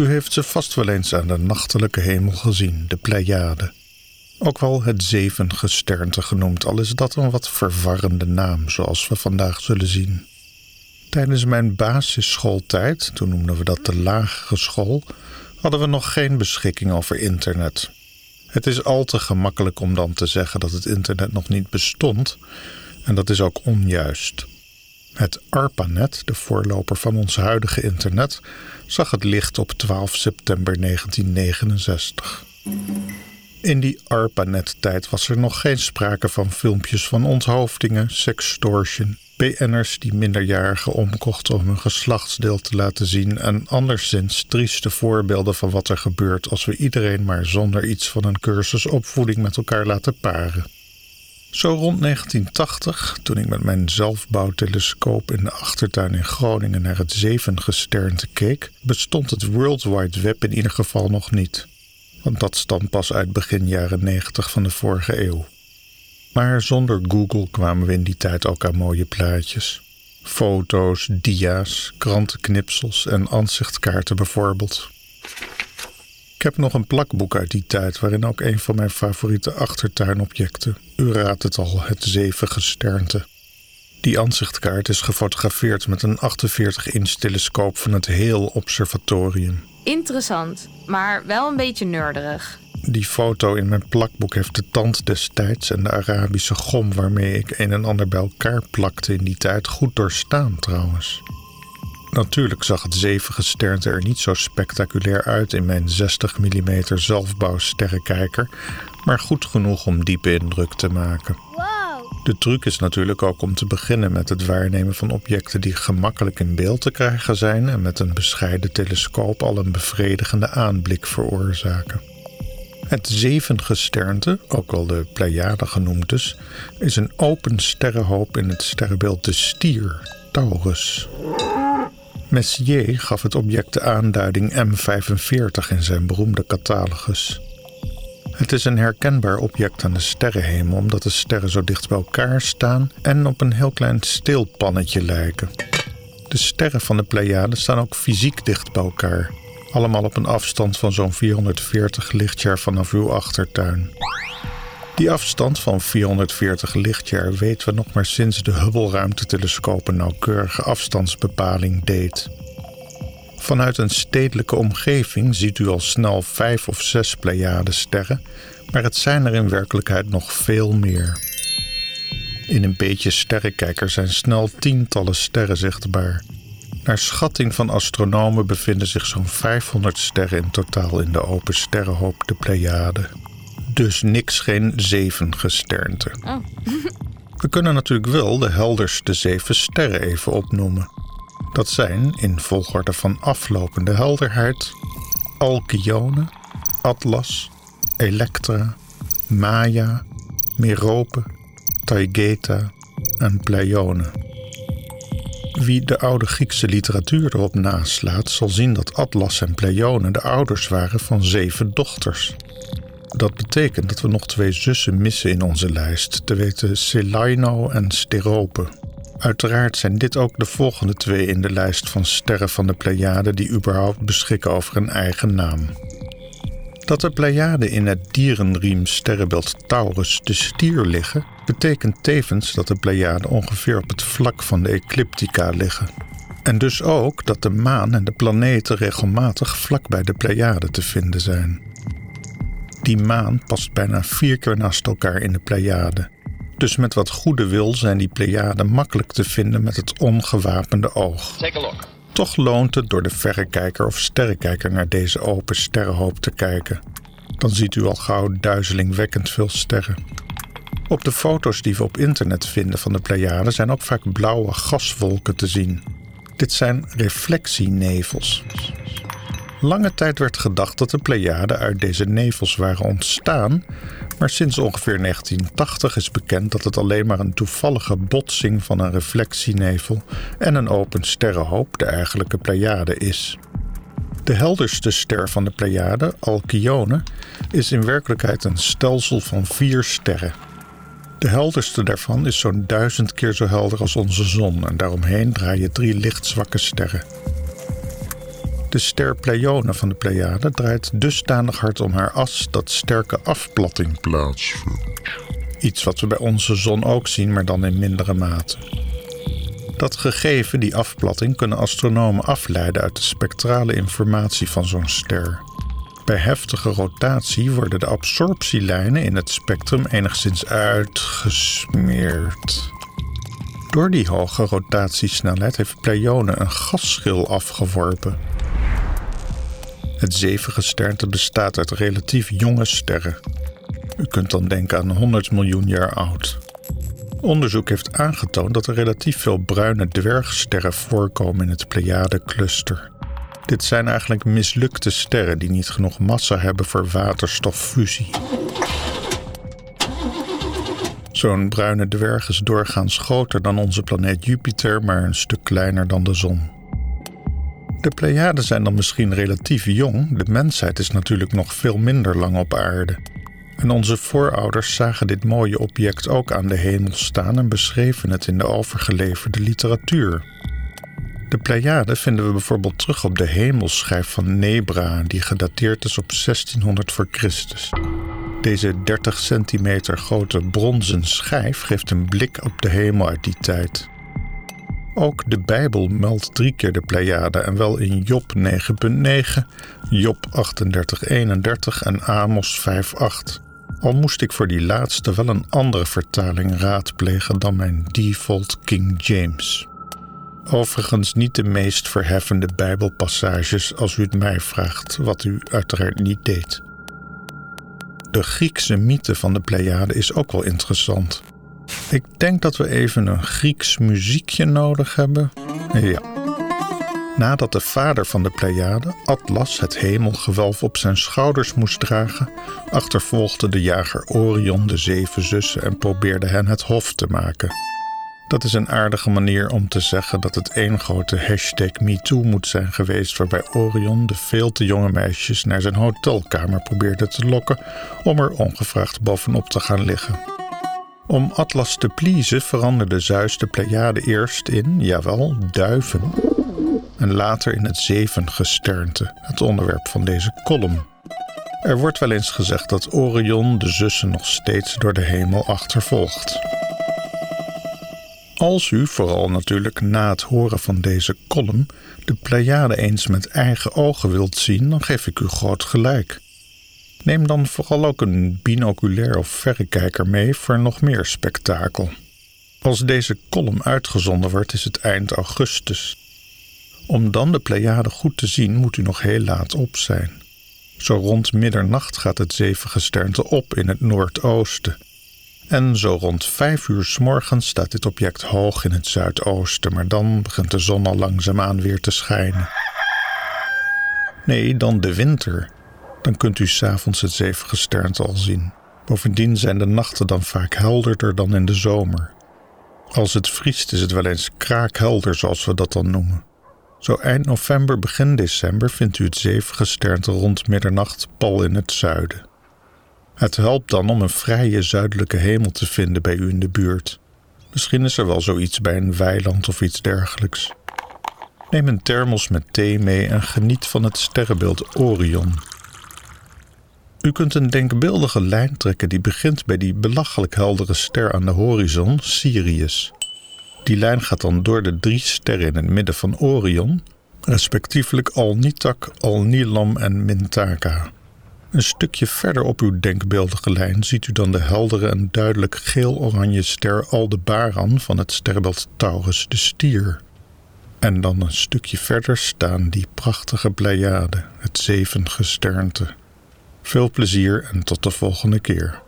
U heeft ze vast wel eens aan de nachtelijke hemel gezien, de Pleiade. Ook wel het zevengesternte genoemd, al is dat een wat verwarrende naam, zoals we vandaag zullen zien. Tijdens mijn basisschooltijd, toen noemden we dat de lagere school, hadden we nog geen beschikking over internet. Het is al te gemakkelijk om dan te zeggen dat het internet nog niet bestond, en dat is ook onjuist. Het ARPANET, de voorloper van ons huidige internet, zag het licht op 12 september 1969. In die ARPANET-tijd was er nog geen sprake van filmpjes van onthoofdingen, sextortion, BN'ers die minderjarigen omkochten om hun geslachtsdeel te laten zien en anderszins trieste voorbeelden van wat er gebeurt als we iedereen maar zonder iets van een cursus opvoeding met elkaar laten paren. Zo rond 1980, toen ik met mijn zelfbouwtelescoop in de achtertuin in Groningen naar het zevengesternte keek, bestond het World Wide Web in ieder geval nog niet. Want dat stamt pas uit begin jaren 90 van de vorige eeuw. Maar zonder Google kwamen we in die tijd ook aan mooie plaatjes. Foto's, dia's, krantenknipsels en aanzichtkaarten bijvoorbeeld. Ik heb nog een plakboek uit die tijd waarin ook een van mijn favoriete achtertuinobjecten, u raadt het al, het zevengesternte. Die aanzichtkaart is gefotografeerd met een 48-inch telescoop van het Heel Observatorium. Interessant, maar wel een beetje nerderig. Die foto in mijn plakboek heeft de tand destijds en de Arabische gom waarmee ik een en ander bij elkaar plakte in die tijd goed doorstaan trouwens. Natuurlijk zag het zevengesternte er niet zo spectaculair uit in mijn 60 mm zelfbouwsterrenkijker, maar goed genoeg om diepe indruk te maken. De truc is natuurlijk ook om te beginnen met het waarnemen van objecten die gemakkelijk in beeld te krijgen zijn en met een bescheiden telescoop al een bevredigende aanblik veroorzaken. Het zevengesternte, ook wel de Pleiade genoemd dus, is een open sterrenhoop in het sterrenbeeld de stier, Taurus. Messier gaf het object de aanduiding M45 in zijn beroemde catalogus. Het is een herkenbaar object aan de sterrenhemel omdat de sterren zo dicht bij elkaar staan en op een heel klein steelpannetje lijken. De sterren van de Pleiade staan ook fysiek dicht bij elkaar, allemaal op een afstand van zo'n 440 lichtjaar vanaf uw achtertuin. Die afstand van 440 lichtjaar weten we nog maar sinds de Hubble-ruimtetelescoop een nauwkeurige afstandsbepaling deed. Vanuit een stedelijke omgeving ziet u al snel vijf of zes Pleiadesterren, maar het zijn er in werkelijkheid nog veel meer. In een beetje sterrenkijker zijn snel tientallen sterren zichtbaar. Naar schatting van astronomen bevinden zich zo'n 500 sterren in totaal in de open sterrenhoop de Pleiade. Dus niks geen zevengesternte. Oh. We kunnen natuurlijk wel de helderste zeven sterren even opnoemen. Dat zijn, in volgorde van aflopende helderheid, Alkyone, Atlas, Electra, Maya, Merope, Taygeta en Pleione. Wie de oude Griekse literatuur erop naslaat, zal zien dat Atlas en Pleione de ouders waren van zeven dochters. Dat betekent dat we nog twee zussen missen in onze lijst, te weten Celaino en Sterope. Uiteraard zijn dit ook de volgende twee in de lijst van sterren van de Pleiade die überhaupt beschikken over een eigen naam. Dat de Pleiade in het dierenriem sterrenbeeld Taurus de stier liggen, betekent tevens dat de Pleiade ongeveer op het vlak van de ecliptica liggen. En dus ook dat de maan en de planeten regelmatig vlak bij de Pleiade te vinden zijn. Die maan past bijna vier keer naast elkaar in de Pleiade. Dus met wat goede wil zijn die Pleiaden makkelijk te vinden met het ongewapende oog. Toch loont het door de verrekijker of sterrenkijker naar deze open sterrenhoop te kijken. Dan ziet u al gauw duizelingwekkend veel sterren. Op de foto's die we op internet vinden van de Pleiaden zijn ook vaak blauwe gaswolken te zien. Dit zijn reflectienevels. Lange tijd werd gedacht dat de Pleiaden uit deze nevels waren ontstaan, maar sinds ongeveer 1980 is bekend dat het alleen maar een toevallige botsing van een reflectienevel en een open sterrenhoop de eigenlijke Pleiade is. De helderste ster van de Pleiade, Alkyone, is in werkelijkheid een stelsel van vier sterren. De helderste daarvan is zo'n duizend keer zo helder als onze zon en daaromheen draaien drie lichtzwakke sterren. De ster Pleione van de Pleiade draait dusdanig hard om haar as dat sterke afplatting plaatsvindt. Iets wat we bij onze zon ook zien, maar dan in mindere mate. Dat gegeven, die afplatting, kunnen astronomen afleiden uit de spectrale informatie van zo'n ster. Bij heftige rotatie worden de absorptielijnen in het spectrum enigszins uitgesmeerd. Door die hoge rotatiesnelheid heeft Pleione een gasschil afgeworpen. Het zevengesternte bestaat uit relatief jonge sterren. U kunt dan denken aan 100 miljoen jaar oud. Onderzoek heeft aangetoond dat er relatief veel bruine dwergsterren voorkomen in het Pleiade-cluster. Dit zijn eigenlijk mislukte sterren die niet genoeg massa hebben voor waterstoffusie. Zo'n bruine dwerg is doorgaans groter dan onze planeet Jupiter, maar een stuk kleiner dan de zon. De Pleiaden zijn dan misschien relatief jong, de mensheid is natuurlijk nog veel minder lang op aarde. En onze voorouders zagen dit mooie object ook aan de hemel staan en beschreven het in de overgeleverde literatuur. De Pleiaden vinden we bijvoorbeeld terug op de hemelschijf van Nebra, die gedateerd is op 1600 voor Christus. Deze 30 centimeter grote bronzen schijf geeft een blik op de hemel uit die tijd. Ook de Bijbel meldt drie keer de Pleiade en wel in Job 9.9, Job 38.31 en Amos 5.8. Al moest ik voor die laatste wel een andere vertaling raadplegen dan mijn default King James. Overigens niet de meest verheffende Bijbelpassages als u het mij vraagt, wat u uiteraard niet deed. De Griekse mythe van de Pleiade is ook wel interessant. Ik denk dat we even een Grieks muziekje nodig hebben. Ja. Nadat de vader van de Pleiade, Atlas, het hemelgewelf op zijn schouders moest dragen, achtervolgde de jager Orion de zeven zussen en probeerde hen het hof te maken. Dat is een aardige manier om te zeggen dat het één grote hashtag MeToo moet zijn geweest, waarbij Orion de veel te jonge meisjes naar zijn hotelkamer probeerde te lokken om er ongevraagd bovenop te gaan liggen. Om Atlas te pleasen veranderde Zeus de Pleiade eerst in, jawel, duiven. En later in het zevengesternte, het onderwerp van deze column. Er wordt wel eens gezegd dat Orion de zussen nog steeds door de hemel achtervolgt. Als u, vooral natuurlijk na het horen van deze column, de Pleiade eens met eigen ogen wilt zien, dan geef ik u groot gelijk. Neem dan vooral ook een binoculair of verrekijker mee voor nog meer spektakel. Als deze column uitgezonden wordt, is het eind augustus. Om dan de Pleiade goed te zien, moet u nog heel laat op zijn. Zo rond middernacht gaat het zevengesternte op in het noordoosten. En zo rond vijf uur s morgens staat dit object hoog in het zuidoosten, maar dan begint de zon al langzaamaan weer te schijnen. Nee, dan de winter. Dan kunt u s'avonds het zevengesternte al zien. Bovendien zijn de nachten dan vaak helderder dan in de zomer. Als het vriest is het wel eens kraakhelder, zoals we dat dan noemen. Zo eind november, begin december vindt u het zevengesternte rond middernacht pal in het zuiden. Het helpt dan om een vrije zuidelijke hemel te vinden bij u in de buurt. Misschien is er wel zoiets bij een weiland of iets dergelijks. Neem een thermos met thee mee en geniet van het sterrenbeeld Orion. U kunt een denkbeeldige lijn trekken die begint bij die belachelijk heldere ster aan de horizon, Sirius. Die lijn gaat dan door de drie sterren in het midden van Orion, respectievelijk Alnitak, Alnilam en Mintaka. Een stukje verder op uw denkbeeldige lijn ziet u dan de heldere en duidelijk geel-oranje ster Aldebaran van het sterrenbeeld Taurus de Stier. En dan een stukje verder staan die prachtige Pleiade, het zevengesternte. Veel plezier en tot de volgende keer.